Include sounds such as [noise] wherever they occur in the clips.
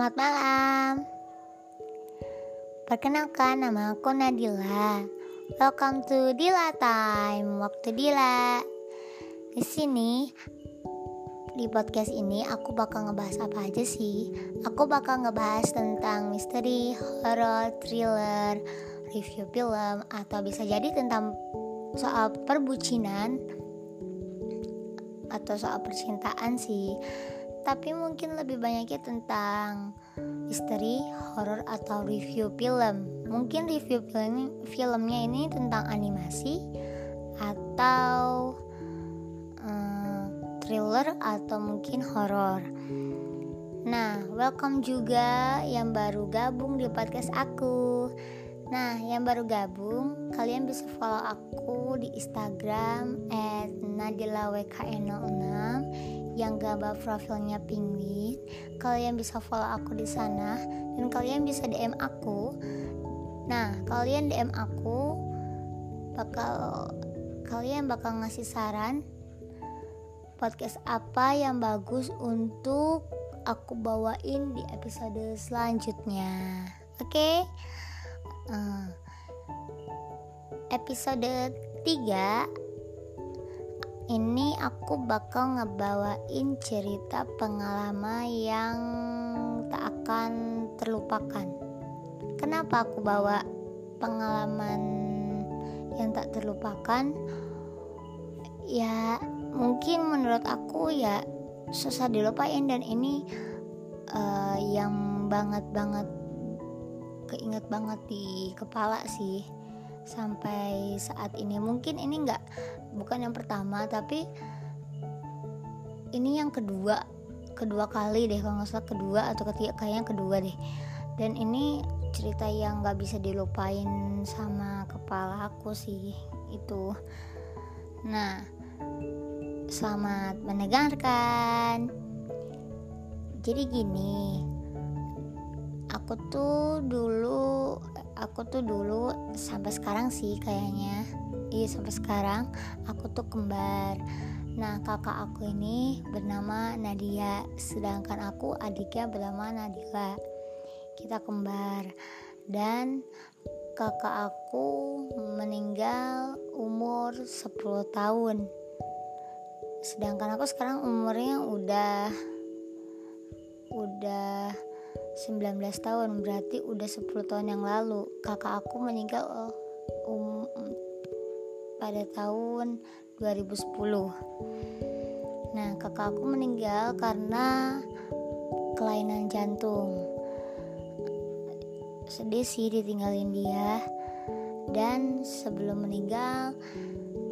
Selamat malam. Perkenalkan nama aku Nadila. Welcome to Dila Time. Waktu Dila. Di sini di podcast ini aku bakal ngebahas apa aja sih? Aku bakal ngebahas tentang misteri, horror, thriller, review film atau bisa jadi tentang soal perbucinan atau soal percintaan sih tapi mungkin lebih banyaknya tentang misteri, horror atau review film. Mungkin review film filmnya ini tentang animasi atau um, thriller atau mungkin horror. Nah, welcome juga yang baru gabung di podcast aku. Nah, yang baru gabung, kalian bisa follow aku di Instagram @nadilawkn06 yang gambar profilnya penguin kalian bisa follow aku di sana dan kalian bisa DM aku nah kalian DM aku bakal kalian bakal ngasih saran podcast apa yang bagus untuk aku bawain di episode selanjutnya oke okay? uh, eh, episode 3 ini aku bakal ngebawain cerita pengalaman yang tak akan terlupakan. Kenapa aku bawa pengalaman yang tak terlupakan? Ya, mungkin menurut aku ya susah dilupain dan ini uh, yang banget banget keinget banget di kepala sih sampai saat ini mungkin ini nggak bukan yang pertama tapi ini yang kedua kedua kali deh kalau nggak salah kedua atau ketiga kayaknya kedua deh. Dan ini cerita yang nggak bisa dilupain sama kepala aku sih itu. Nah selamat mendengarkan. Jadi gini aku tuh dulu aku tuh dulu sampai sekarang sih kayaknya iya sampai sekarang aku tuh kembar. Nah kakak aku ini bernama Nadia sedangkan aku adiknya bernama Nadila. Kita kembar. Dan kakak aku meninggal umur 10 tahun. Sedangkan aku sekarang umurnya udah udah 19 tahun berarti udah 10 tahun yang lalu. Kakak aku meninggal oh, um, pada tahun 2010 nah kakak aku meninggal karena kelainan jantung. Sedih sih ditinggalin dia. Dan sebelum meninggal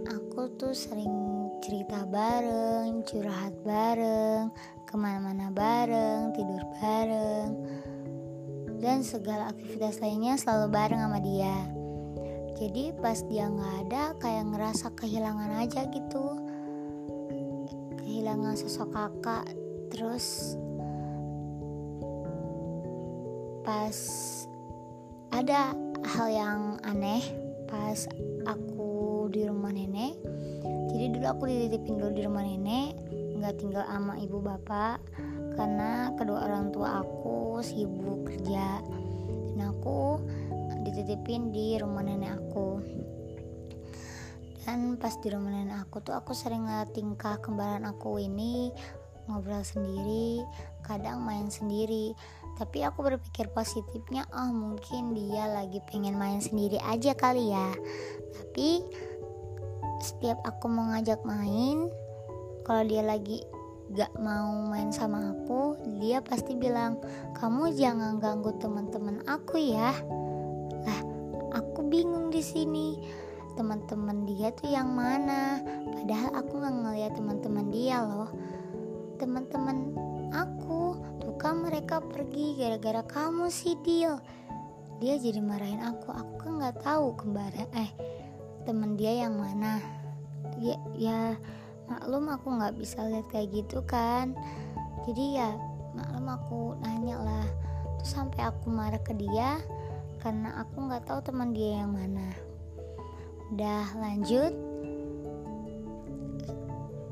aku tuh sering cerita bareng, curhat bareng, ke mana-mana bareng, tidur bareng, dan segala aktivitas lainnya selalu bareng sama dia. Jadi pas dia nggak ada, kayak ngerasa kehilangan aja gitu, kehilangan sosok kakak. Terus pas ada hal yang aneh pas aku di rumah nenek. Jadi dulu aku dititipin dulu di rumah nenek nggak tinggal sama ibu bapak karena kedua orang tua aku sibuk kerja. Dan aku dititipin di rumah nenek aku. Dan pas di rumah nenek aku tuh aku sering ngeliat tingkah kembaran aku ini ngobrol sendiri kadang main sendiri. Tapi aku berpikir positifnya oh mungkin dia lagi pengen main sendiri aja kali ya. Tapi setiap aku mau ngajak main kalau dia lagi gak mau main sama aku, dia pasti bilang, "Kamu jangan ganggu teman-teman aku ya." Bingung di sini. Teman-teman dia tuh yang mana? Padahal aku nggak ngeliat teman-teman dia loh. Teman-teman aku, tuh kan mereka pergi gara-gara kamu sih, Dil. Dia jadi marahin aku. Aku kan nggak tahu kembaran eh teman dia yang mana. Ya, ya maklum aku nggak bisa lihat kayak gitu kan jadi ya maklum aku nanya lah terus sampai aku marah ke dia karena aku nggak tahu teman dia yang mana. Udah lanjut.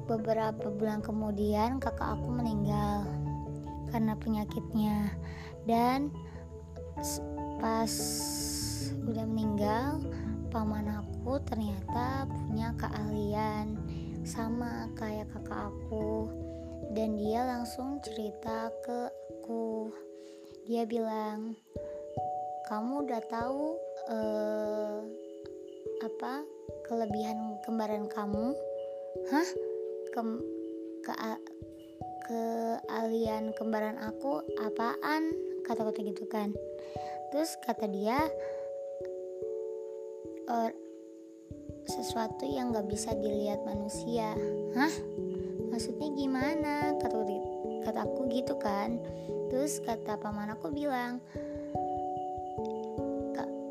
Beberapa bulan kemudian kakak aku meninggal karena penyakitnya. Dan pas udah meninggal paman aku ternyata punya keahlian sama kayak kakak aku. Dan dia langsung cerita ke aku. Dia bilang kamu udah tahu uh, apa kelebihan kembaran kamu? Hah? Kem, ke keahlian kembaran aku apaan? Kata-kata gitu kan. Terus kata dia uh, sesuatu yang gak bisa dilihat manusia. Hah? Maksudnya gimana? Kata kata gitu kan. Terus kata paman aku bilang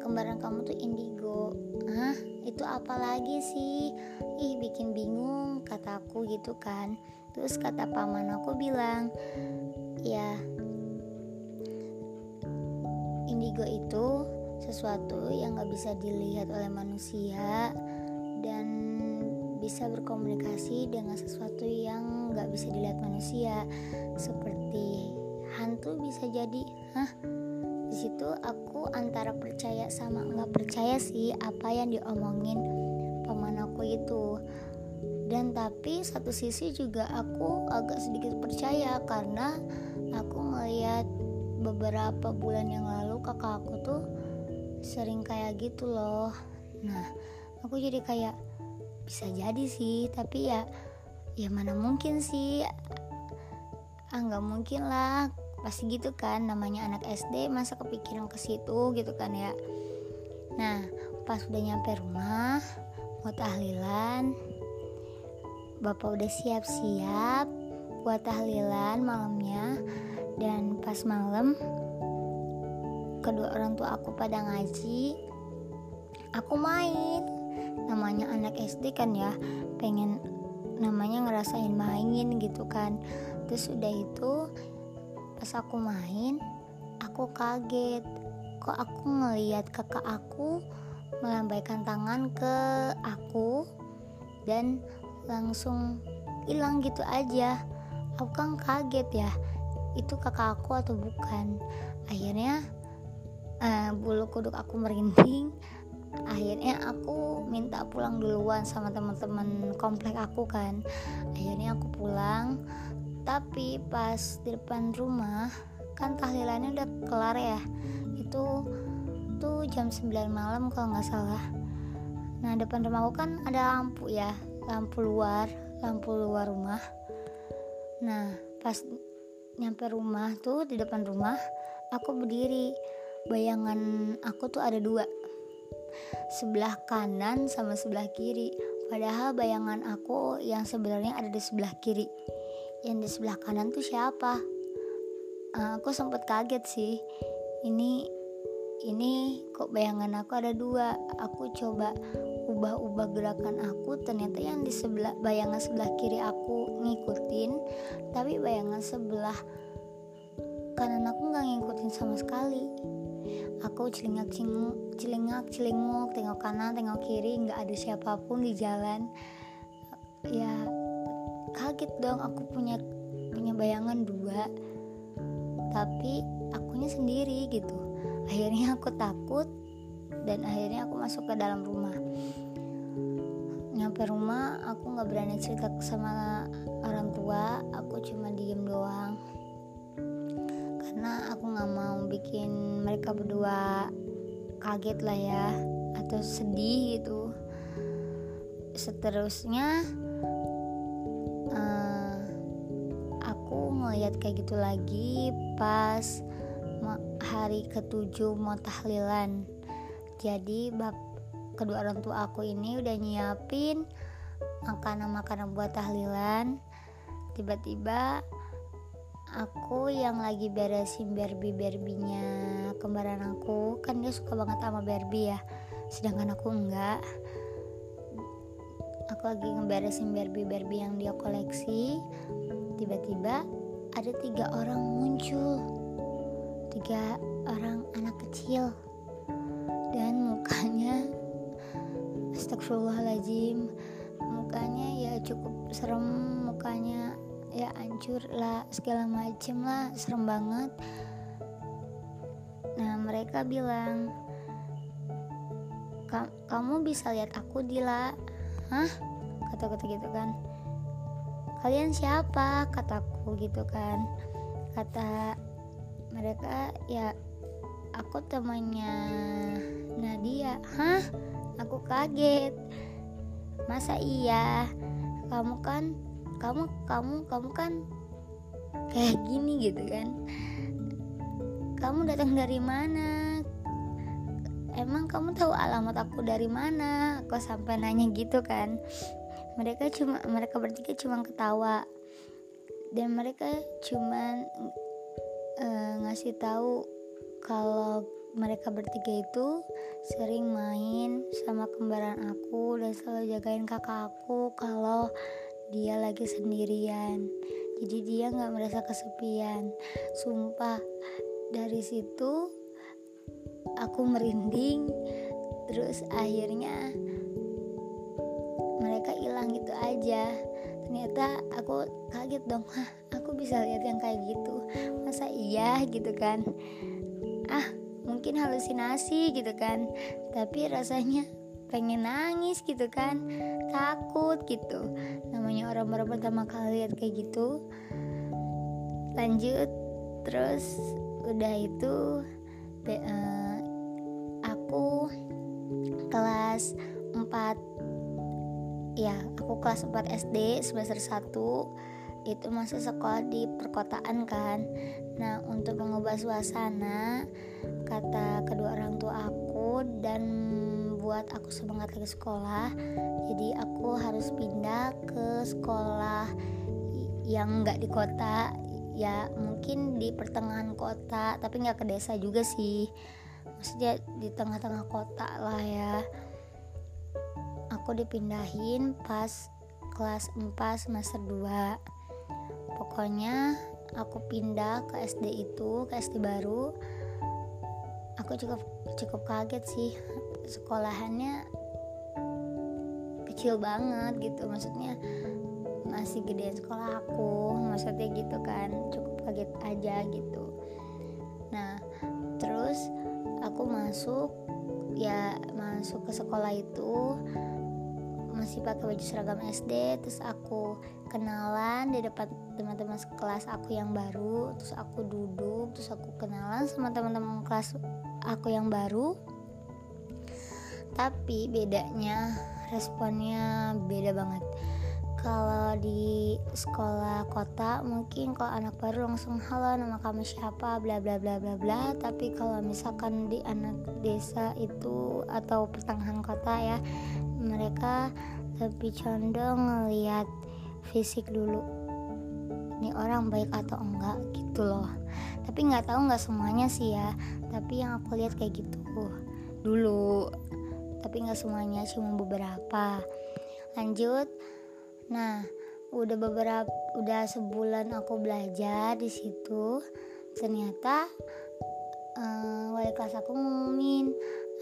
kembaran kamu tuh indigo. Hah? Itu apa lagi sih? Ih bikin bingung kata aku gitu kan. Terus kata paman aku bilang ya indigo itu sesuatu yang gak bisa dilihat oleh manusia dan bisa berkomunikasi dengan sesuatu yang gak bisa dilihat manusia. Seperti hantu bisa jadi. Hah di situ aku antara percaya sama nggak percaya sih apa yang diomongin paman aku itu. Dan tapi satu sisi juga aku agak sedikit percaya karena aku ngeliat beberapa bulan yang lalu kakak aku tuh sering kayak gitu loh. Nah aku jadi kayak bisa jadi sih tapi ya ya mana mungkin sih? Ah nggak mungkin lah pasti gitu kan namanya anak SD masa kepikiran ke situ gitu kan ya. Nah pas udah nyampe rumah mau tahlilan bapak udah siap-siap buat tahlilan malamnya. Dan pas malam kedua orang tua aku pada ngaji aku main. Namanya anak SD kan ya pengen namanya ngerasain mainin gitu kan. Terus udah itu pas aku main aku kaget. Kok aku ngeliat kakak aku melambaikan tangan ke aku dan langsung hilang gitu aja. Aku kan kaget ya itu kakak aku atau bukan? Akhirnya uh, bulu kuduk aku merinding. Akhirnya aku minta pulang duluan sama teman-teman komplek aku kan. Akhirnya aku pulang tapi pas di depan rumah kan tahlilannya udah kelar ya. Itu tuh jam 9 malam kalau nggak salah. Nah depan rumahku kan ada lampu ya lampu luar lampu luar rumah. Nah pas nyampe rumah tuh di depan rumah aku berdiri. Bayangan aku tuh ada dua sebelah kanan sama sebelah kiri. Padahal bayangan aku yang sebenarnya ada di sebelah kiri yang di sebelah kanan tuh siapa? Uh, aku sempat kaget sih. Ini ini kok bayangan aku ada dua. Aku coba ubah-ubah gerakan aku ternyata yang di sebelah bayangan sebelah kiri aku ngikutin tapi bayangan sebelah kanan aku nggak ngikutin sama sekali. Aku celingak celinguk celingak celinguk tengok kanan tengok kiri nggak ada siapa pun di jalan. Ya kaget dong aku punya punya bayangan dua tapi akunya sendiri gitu. Akhirnya aku takut dan akhirnya aku masuk ke dalam rumah. Nyampe rumah aku nggak berani cerita sama orang tua aku cuma diem doang. Karena aku nggak mau bikin mereka berdua kaget lah ya atau sedih gitu. Seterusnya ngeliat kayak gitu lagi pas hari ketujuh mau tahlilan jadi bab kedua orang tua aku ini udah nyiapin makanan-makanan buat tahlilan tiba-tiba aku yang lagi beresin Barbie Barbinya kembaran aku kan dia suka banget sama Barbie ya sedangkan aku enggak. Aku lagi ngeberesin Barbie yang dia koleksi. Tiba-tiba ada tiga orang muncul. Tiga orang anak kecil. Dan mukanya astagfirullahaladzim mukanya ya cukup serem mukanya ya hancur lah segala macem lah serem banget. Nah mereka bilang kamu bisa lihat aku Dila. Hah? Kata-kata gitu kan. Kalian siapa? kataku gitu kan. Kata mereka ya aku temannya Nadia. Hah? Aku kaget. Masa iya? Kamu kan kamu kamu kamu kan kayak gini gitu kan? Kamu datang dari mana? Emang kamu tahu alamat aku dari mana? Kok sampai nanya gitu kan. Mereka cuma mereka bertiga cuma ketawa dan mereka cuma uh, ngasih tahu kalau mereka bertiga itu sering main sama kembaran aku dan selalu jagain kakak aku kalau dia lagi sendirian. Jadi dia nggak merasa kesepian. Sumpah dari situ aku merinding terus akhirnya mereka hilang gitu aja ternyata aku kaget dong. [laughs] Hah, aku bisa lihat yang kayak gitu? Masa iya gitu kan? Ah mungkin halusinasi gitu kan? Tapi rasanya pengen nangis gitu kan? Takut gitu. Namanya orang-orang pertama kali lihat kayak gitu. Lanjut terus udah itu be, uh, aku kelas 4 ya aku kelas 4 SD semester 1 itu masih sekolah di perkotaan kan. Nah untuk mengubah suasana kata kedua orang tua aku dan buat aku semangat lagi sekolah jadi aku harus pindah ke sekolah yang nggak di kota. Ya mungkin di pertengahan kota tapi nggak ke desa juga sih. Maksudnya di tengah-tengah kota lah ya aku dipindahin pas kelas 4 semester 2 pokoknya aku pindah ke SD itu ke SD baru. Aku cukup cukup kaget sih. Sekolahannya kecil banget gitu. Maksudnya masih gedean sekolah aku. Maksudnya gitu kan cukup kaget aja gitu. Nah terus aku masuk ya masuk ke sekolah itu masih pakai baju seragam SD terus aku kenalan di depan teman-teman kelas aku yang baru terus aku duduk terus aku kenalan sama teman-teman kelas aku yang baru. Tapi bedanya responnya beda banget. Kalau di sekolah kota mungkin kalau anak baru langsung halo nama kamu siapa? bla bla bla bla bla. Tapi kalau misalkan di anak desa itu atau pertengahan kota ya mereka lebih condong ngelihat fisik dulu. Ini orang baik atau enggak gitu loh. Tapi nggak tahu nggak semuanya sih ya. Tapi yang aku lihat kayak gitu dulu. Tapi nggak semuanya cuma beberapa. Lanjut. Nah, udah beberapa udah sebulan aku belajar di situ. Ternyata uh, wali kelas aku ngumumin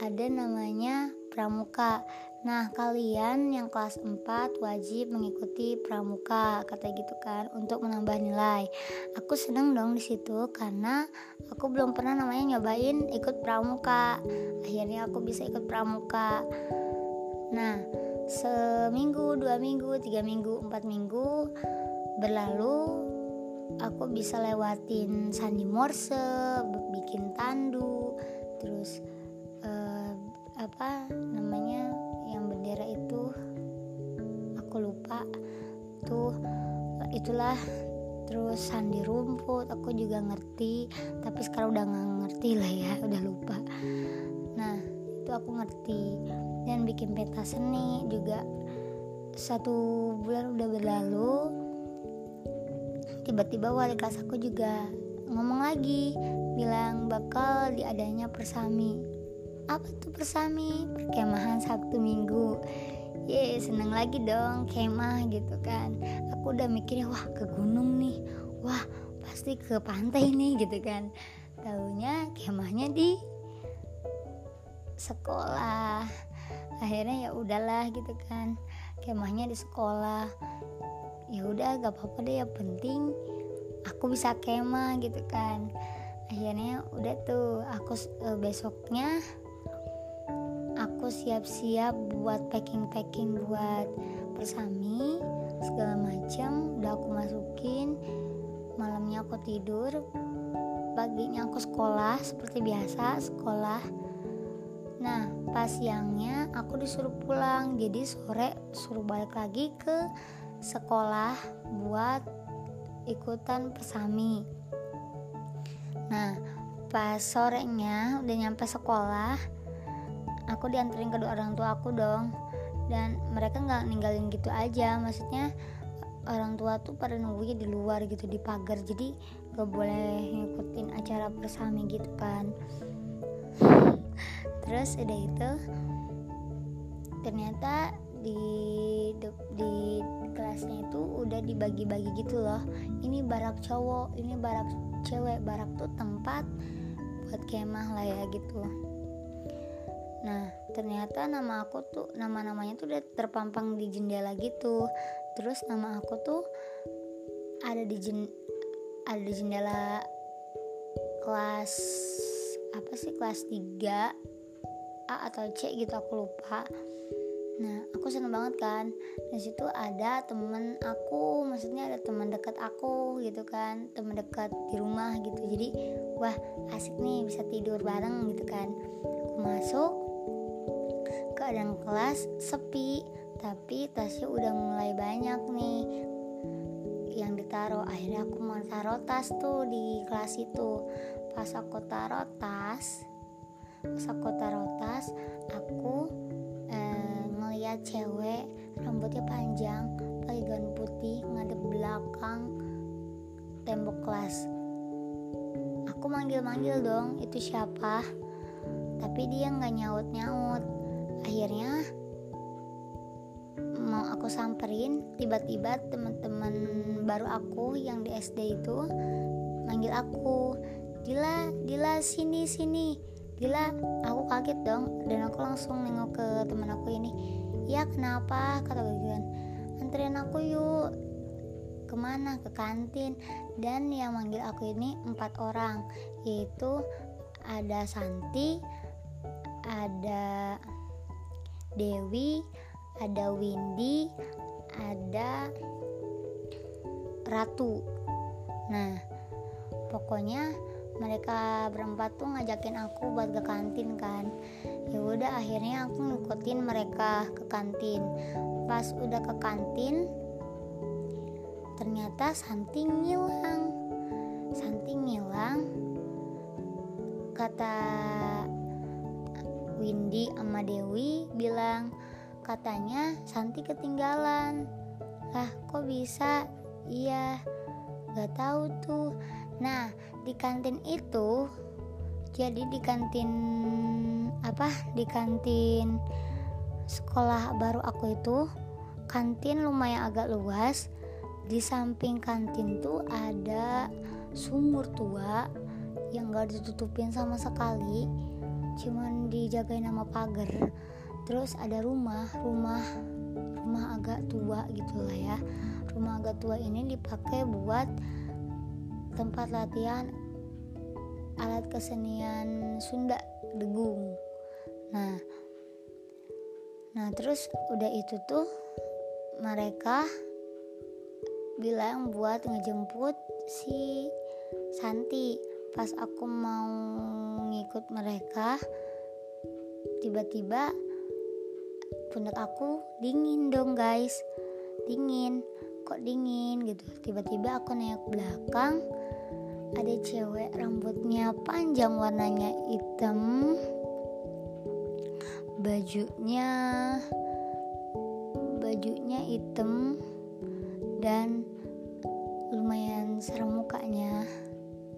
ada namanya pramuka. Nah, kalian yang kelas 4 wajib mengikuti pramuka, kata gitu kan, untuk menambah nilai. Aku seneng dong di situ karena aku belum pernah namanya nyobain ikut pramuka. Akhirnya aku bisa ikut pramuka. Nah, seminggu dua minggu tiga minggu empat minggu berlalu aku bisa lewatin sandi morse bikin tandu terus uh, apa namanya tuh itulah terus sandi rumput aku juga ngerti. Tapi sekarang udah nggak ngerti lah ya udah lupa. Nah itu aku ngerti. Dan bikin peta seni juga satu bulan udah berlalu. Tiba-tiba wali kelas aku juga ngomong lagi bilang bakal diadanya persami. Apa tuh persami? Perkemahan sabtu minggu ye seneng lagi dong kemah gitu kan. Aku udah mikirnya wah ke gunung nih. Wah pasti ke pantai nih gitu kan. Tahunya kemahnya di sekolah. Akhirnya ya udahlah gitu kan. Kemahnya di sekolah. Ya udah gak apa-apa deh yang penting aku bisa kemah gitu kan. Akhirnya udah tuh aku uh, besoknya aku siap-siap buat packing-packing buat persami segala macam udah aku masukin. Malamnya aku tidur paginya aku sekolah seperti biasa sekolah. Nah pas siangnya aku disuruh pulang jadi sore suruh balik lagi ke sekolah buat ikutan pesami nah pas sorenya udah nyampe sekolah aku dianterin kedua orang tua aku dong. Dan mereka nggak ninggalin gitu aja maksudnya orang tua tuh pada nunggunya di luar gitu di pagar. Jadi gak boleh ngikutin acara bersama gitu kan. [laughs] Terus udah itu ternyata di di kelasnya itu udah dibagi-bagi gitu loh. Ini barak cowok ini barak cewek barak tuh tempat buat kemah lah ya gitu nah ternyata nama aku tuh nama-namanya tuh udah terpampang di jendela gitu terus nama aku tuh ada di jen ada di jendela kelas apa sih kelas 3 A atau C gitu aku lupa Nah, aku seneng banget kan. Di situ ada temen aku, maksudnya ada teman dekat aku gitu kan, teman dekat di rumah gitu. Jadi, wah asik nih bisa tidur bareng gitu kan. Aku masuk, keadaan kelas sepi, tapi tasnya udah mulai banyak nih yang ditaruh. Akhirnya aku mau taruh tas tuh di kelas itu. Pas aku taruh tas, pas aku taruh tas, aku ngeliat cewek rambutnya panjang pakai gaun putih ngadep belakang tembok kelas aku manggil-manggil dong itu siapa tapi dia nggak nyaut-nyaut akhirnya mau aku samperin tiba-tiba teman-teman baru aku yang di SD itu manggil aku Dila Dila sini sini. Dila aku kaget dong dan aku langsung nengok ke teman aku ini. Ya kenapa? kata kan anterin aku yuk. Ke mana? Ke kantin. Dan yang manggil aku ini empat orang yaitu ada Santi ada Dewi ada Windy ada Ratu. Nah pokoknya mereka berempat tuh ngajakin aku buat ke kantin kan. Ya udah akhirnya aku ngikutin mereka ke kantin. Pas udah ke kantin ternyata Santi ngilang. Santi ngilang kata Windy sama Dewi bilang katanya Santi ketinggalan. Lah kok bisa? Iya gak tahu tuh. Nah di kantin itu jadi di kantin apa di kantin sekolah baru aku itu kantin lumayan agak luas. Di samping kantin tuh ada sumur tua yang gak ditutupin sama sekali cuman dijagain sama pagar. Terus ada rumah rumah rumah agak tua gitu lah ya. Rumah agak tua ini dipakai buat tempat latihan alat kesenian Sunda degung. Nah nah terus udah itu tuh mereka bilang buat ngejemput si Santi pas aku mau ngikut mereka tiba-tiba pundak aku dingin dong guys. Dingin. Kok dingin gitu? Tiba-tiba aku naik belakang ada cewek rambutnya panjang warnanya hitam bajunya bajunya hitam dan lumayan serem mukanya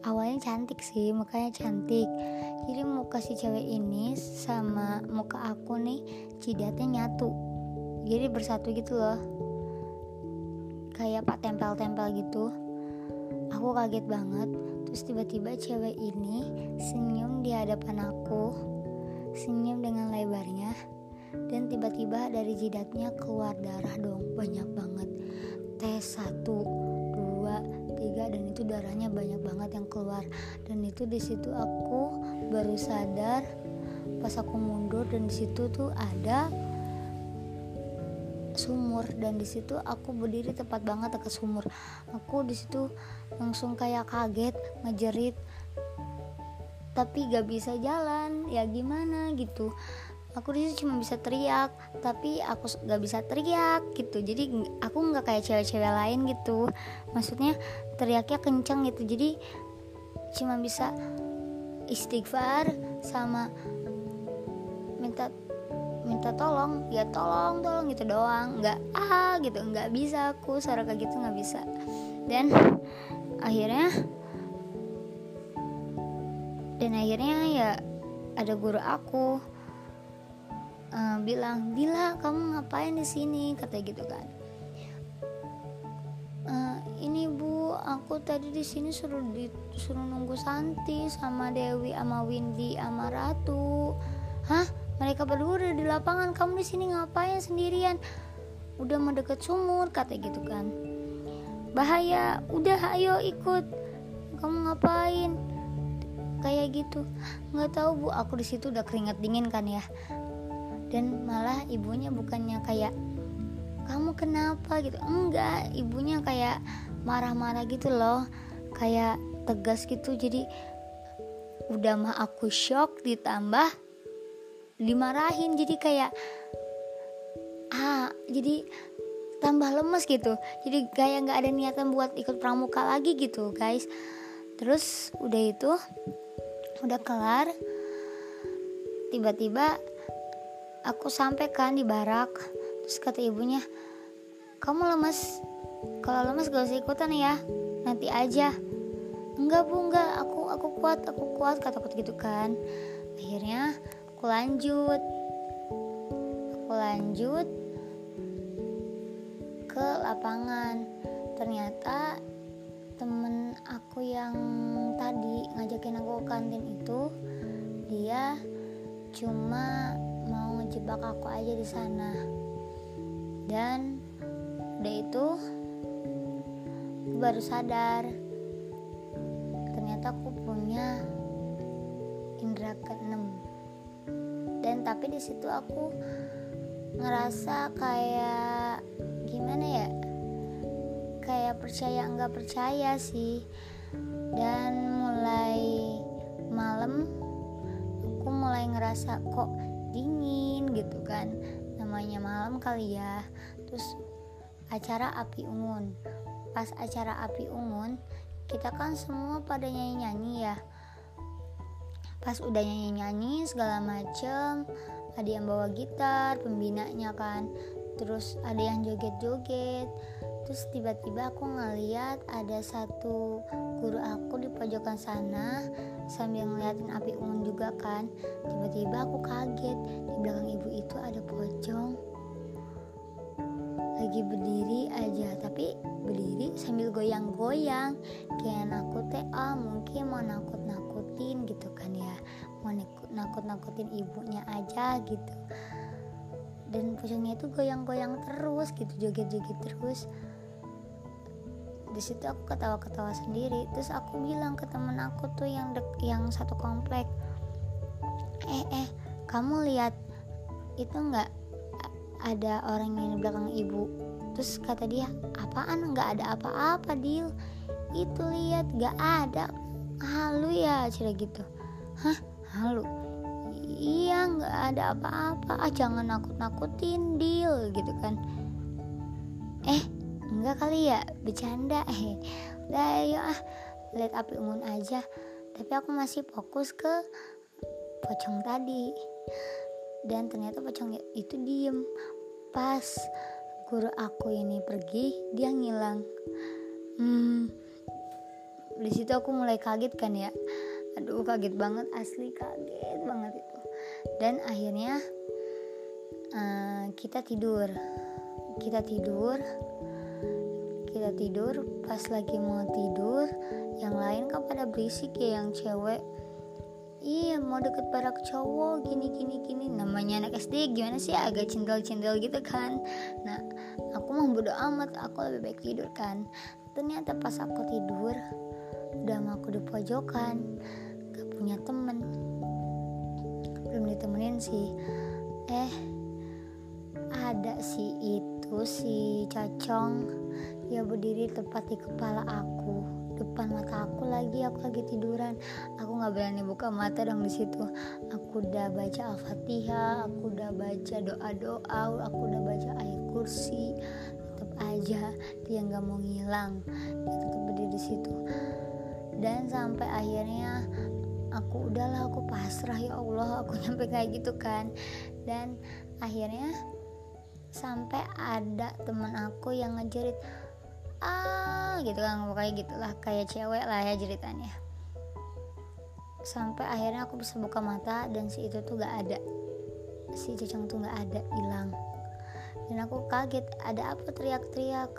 awalnya cantik sih mukanya cantik. Jadi muka si cewek ini sama muka aku nih jidatnya nyatu. Jadi bersatu gitu loh. Kayak pak tempel-tempel gitu. Aku kaget banget. Terus tiba-tiba cewek ini senyum di hadapan aku. Senyum dengan lebarnya. Dan tiba-tiba dari jidatnya keluar darah dong. Banyak banget. Tes satu dua dan itu darahnya banyak banget yang keluar. Dan itu di situ aku baru sadar pas aku mundur dan di situ tuh ada sumur. Dan di situ aku berdiri tepat banget dekat sumur. Aku di situ langsung kayak kaget ngejerit. Tapi gak bisa jalan ya gimana gitu aku di cuma bisa teriak tapi aku gak bisa teriak gitu. Jadi aku nggak kayak cewek-cewek lain gitu. Maksudnya teriaknya kencang gitu. Jadi cuma bisa istighfar sama minta minta tolong. Ya tolong tolong gitu doang. Nggak ah gitu. Nggak bisa aku. Suara kayak gitu nggak bisa. Dan akhirnya dan akhirnya ya ada guru aku uh, bilang Dila kamu ngapain di sini? Kata gitu kan. Uh, ini bu aku tadi di sini suruh disuruh nunggu Santi sama Dewi sama Windy sama Ratu. Hah? Mereka berdua udah di lapangan kamu di sini ngapain sendirian? Udah mau deket sumur kata gitu kan. Bahaya udah ayo ikut. Kamu ngapain? Kayak gitu. Nggak tahu bu aku di situ udah keringat dingin kan ya dan malah ibunya bukannya kayak kamu kenapa? gitu. Enggak ibunya kayak marah-marah gitu loh. Kayak tegas gitu. Jadi udah mah aku shock ditambah dimarahin. Jadi kayak ah jadi tambah lemes gitu. Jadi kayak nggak ada niatan buat ikut pramuka lagi gitu guys. Terus udah itu udah kelar tiba-tiba aku sampaikan di barak. Terus kata ibunya kamu lemes. Kalau lemes gak usah ikutan ya. Nanti aja. Enggak bu enggak. Aku aku kuat aku kuat kata aku gitu kan. Akhirnya aku lanjut. Aku lanjut ke lapangan. Ternyata temen aku yang tadi ngajakin aku ke kantin itu dia cuma mau ngejebak aku aja di sana. Dan udah itu baru sadar. Ternyata aku punya indera keenam. Dan tapi di situ aku ngerasa kayak gimana ya? Kayak percaya nggak percaya sih. Dan mulai malam aku mulai ngerasa kok dingin gitu kan. Namanya malam kali ya. Terus acara api unggun pas acara api unggun kita kan semua pada nyanyi-nyanyi ya. Pas udah nyanyi-nyanyi segala macem ada yang bawa gitar pembinanya kan. Terus ada yang joget-joget terus tiba-tiba aku ngeliat ada satu guru aku di pojokan sana sambil ngeliatin api unggun juga kan. Tiba-tiba aku kaget di belakang ibu itu ada pocong. Lagi berdiri aja tapi berdiri sambil goyang-goyang. Kayak nakut teh ah mungkin mau nakut-nakutin gitu kan ya. Mau nakut-nakutin ibunya aja gitu. Dan pocongnya itu goyang-goyang terus gitu joget-joget terus di situ aku ketawa-ketawa sendiri. Terus aku bilang ke temen aku tuh yang dek yang satu komplek eh eh kamu lihat itu nggak? Ada orang yang di belakang ibu. Terus kata dia apaan? Nggak ada apa-apa deal itu lihat nggak ada. Halu ya cerita gitu. Hah? Halu? Iya nggak ada apa-apa. Ah jangan nakut-nakutin deal gitu kan. Eh enggak kali ya bercanda. [laughs] Eh udah ayo ah lihat api unggun aja. Tapi aku masih fokus ke pocong tadi. Dan ternyata pocong itu diem. Pas guru aku ini pergi dia ngilang. Hmm di situ aku mulai kaget kan ya. Aduh kaget banget asli kaget banget itu. Dan akhirnya uh, kita tidur. Kita tidur kita tidur pas lagi mau tidur yang lain kan pada berisik ya yang cewek. Iya mau deket barak cowok gini gini gini. Namanya anak SD gimana sih? Agak cintel-cintel gitu kan. Nah aku mau bodo amat aku lebih baik tidur kan. Ternyata pas aku tidur udah mau aku di pojokan gak punya temen. Belum ditemenin sih. Eh ada si itu si cacong dia berdiri tepat di kepala aku. Depan mata aku lagi aku lagi tiduran. Aku nggak berani buka mata dong di situ. Aku udah baca al-fatihah aku udah baca doa doa aku udah baca ayat kursi. Tetap aja dia nggak mau ngilang. Dia tetap berdiri di situ. Dan sampai akhirnya aku udahlah aku pasrah. Ya Allah aku [laughs] nyampe kayak gitu kan. Dan akhirnya sampai ada teman aku yang ngejerit ah gitu kan kayak gitulah kayak cewek lah ya ceritanya. Sampai akhirnya aku bisa buka mata dan si itu tuh gak ada. Si cacing tuh gak ada hilang. Dan aku kaget ada apa? teriak-teriak.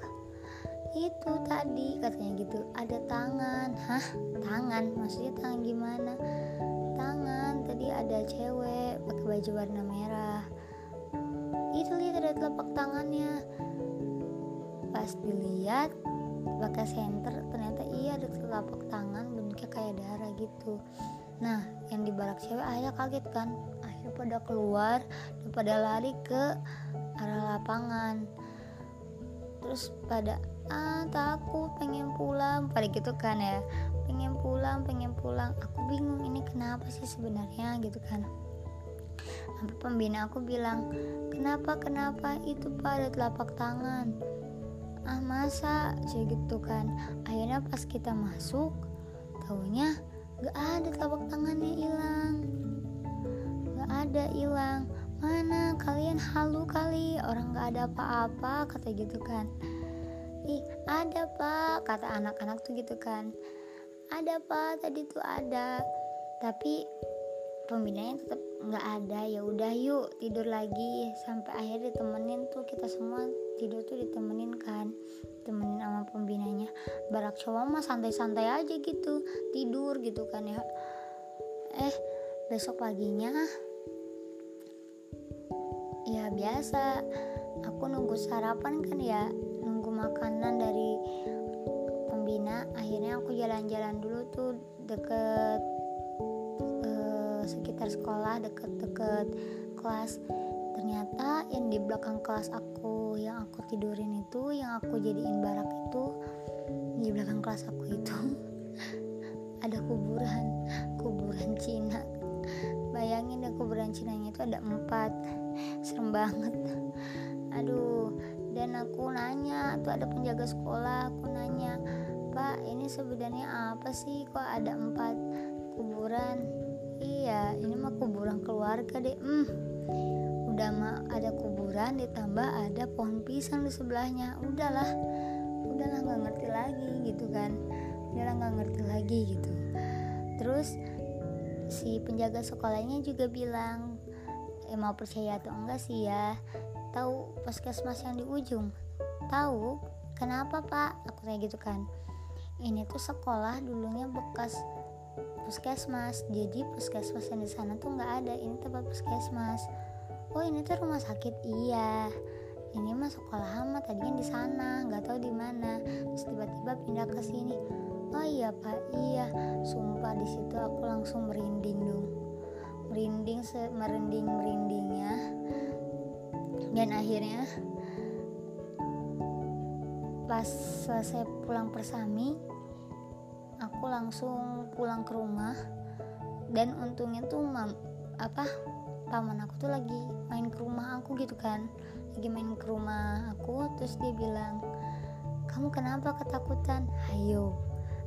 Itu tadi katanya gitu ada tangan. Hah? Tangan? Maksudnya tangan gimana? Tangan tadi ada cewek pakai baju warna merah. Itu lihat ada telapak tangannya pas dilihat pakai senter ternyata iya ada telapak tangan bentuknya kayak darah gitu. Nah yang di barak cewek ayah kaget kan. Akhirnya pada keluar dan pada lari ke arah lapangan. Terus pada ah takut pengen pulang. Pada gitu kan ya. Pengen pulang pengen pulang. Aku bingung ini kenapa sih sebenarnya? Gitu kan. Sampai pembina aku bilang kenapa kenapa? Itu pada telapak tangan ah masa? Saya gitu kan. Akhirnya pas kita masuk taunya gak ada telapak tangannya hilang. Gak ada hilang. Mana kalian? Halu kali. Orang gak ada apa-apa kata gitu kan. Ih ada pak kata anak-anak tuh gitu kan. Ada pak tadi tuh ada. Tapi pembinanya tetap nggak ada. Ya udah yuk tidur lagi. Sampai akhirnya ditemenin tuh kita semua tidur tuh ditemenin kan. Temenin sama pembinanya. Barak cowok mah santai-santai aja gitu tidur gitu kan ya. Eh besok paginya ya biasa. Aku nunggu sarapan kan ya nunggu makanan dari pembina. Akhirnya aku jalan-jalan dulu tuh deket sekitar sekolah deket-deket kelas. Ternyata yang di belakang kelas aku yang aku tidurin itu yang aku jadiin barak itu di belakang kelas aku itu [laughs] ada kuburan kuburan Cina. Bayangin deh kuburan Cina itu ada empat. Serem banget. Aduh dan aku nanya tuh ada penjaga sekolah aku nanya pak ini sebenarnya apa sih? Kok ada empat kuburan iya ini mah kuburan keluarga deh hmm udah mah ada kuburan ditambah ada pohon pisang di sebelahnya. Udahlah udahlah nggak ngerti lagi gitu kan. Udahlah nggak ngerti lagi gitu. Terus si penjaga sekolahnya juga bilang eh, mau percaya atau enggak sih ya? Tahu puskesmas yang di ujung? Tahu. Kenapa pak? Aku kayak gitu kan. Ini tuh sekolah dulunya bekas puskesmas. Jadi puskesmas yang di sana tuh nggak ada. Ini tempat puskesmas. Oh ini tuh rumah sakit? Iya. Ini mah sekolah lama tadinya di sana nggak tahu di mana. Terus tiba-tiba pindah ke sini. Oh iya pak. Iya. Sumpah di situ aku langsung merinding dong. Merinding se merinding merindingnya. Dan akhirnya pas selesai pulang persami aku langsung pulang ke rumah. Dan untungnya tuh mam apa paman aku tuh lagi main ke rumah aku gitu kan. Lagi main ke rumah aku terus dia bilang kamu kenapa ketakutan? Ayo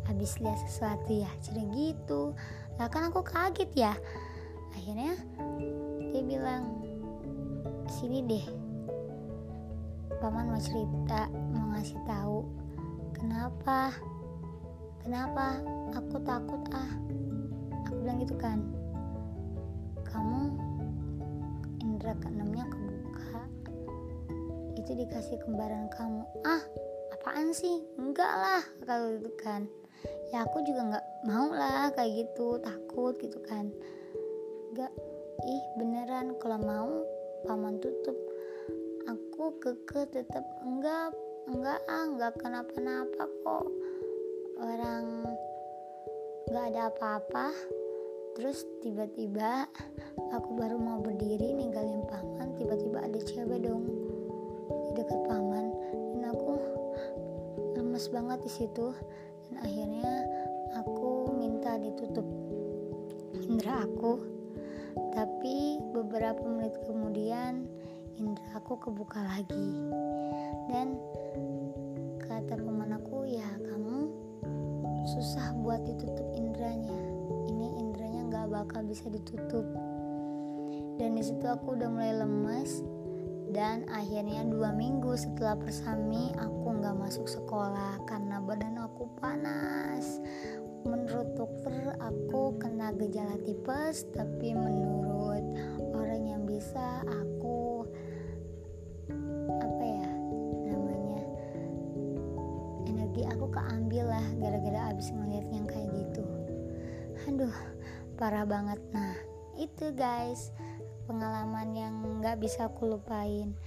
habis lihat sesuatu ya. Cerita gitu. Lah kan aku kaget ya. Akhirnya dia bilang sini deh. Paman mau cerita mau ngasih tahu kenapa kenapa? Aku takut ah. Aku bilang gitu kan. Kamu indera keenamnya kebuka. Itu dikasih kembaran kamu. Ah apaan sih? Enggak lah kalau itu kan. Ya aku juga nggak mau lah kayak gitu takut gitu kan. Nggak ih beneran. Kalau mau paman tutup. Aku keke tetap enggak enggak ah. Enggak kenapa-napa kok orang nggak ada apa-apa terus tiba-tiba aku baru mau berdiri ninggalin paman tiba-tiba ada cewek dong di dekat paman. Dan aku lemes banget di situ. Dan akhirnya aku minta ditutup indera aku. Tapi beberapa menit kemudian indera aku kebuka lagi buat ditutup indranya. Ini indranya nggak bakal bisa ditutup. Dan di situ aku udah mulai lemas dan akhirnya dua minggu setelah persami aku nggak masuk sekolah karena badan aku panas. Menurut dokter aku kena gejala tipes tapi menurut orang yang bisa aku parah banget. Nah itu guys pengalaman yang nggak bisa aku lupain.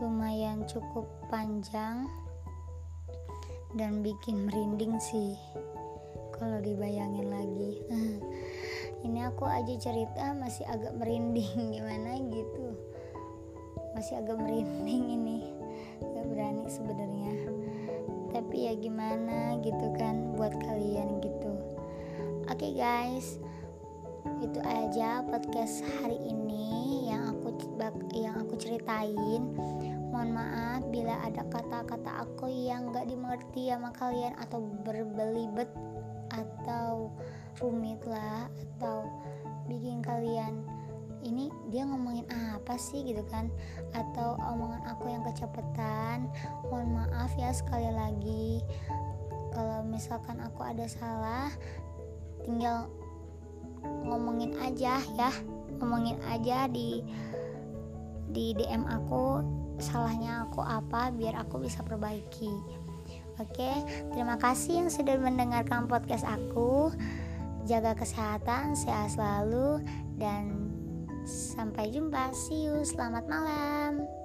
Lumayan cukup panjang dan bikin merinding sih kalau dibayangin lagi. [laughs] Ini aku aja cerita masih agak merinding [laughs] gimana gitu? Masih agak merinding ini. Gak berani sebenarnya. Tapi ya gimana gitu kan buat kalian gitu. Oke okay guys itu aja podcast hari ini yang aku yang aku ceritain. Mohon maaf bila ada kata-kata aku yang gak dimengerti sama kalian atau berbelibet atau rumit lah atau bikin kalian ini dia ngomongin apa sih? gitu kan. Atau omongan aku yang kecepatan mohon maaf ya sekali lagi. Kalau misalkan aku ada salah tinggal ngomongin aja ya ngomongin aja di di DM aku salahnya aku apa biar aku bisa perbaiki Oke, terima kasih yang sudah mendengarkan podcast aku. Jaga kesehatan, sehat selalu, dan sampai jumpa. See you, selamat malam.